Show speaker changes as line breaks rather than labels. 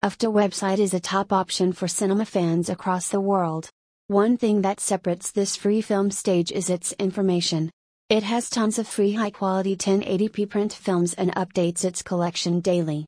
Afdah website is a top option for cinema fans across the world. One thing that separates this free film stage is its information. It has tons of free high quality 1080p print films and updates its collection daily.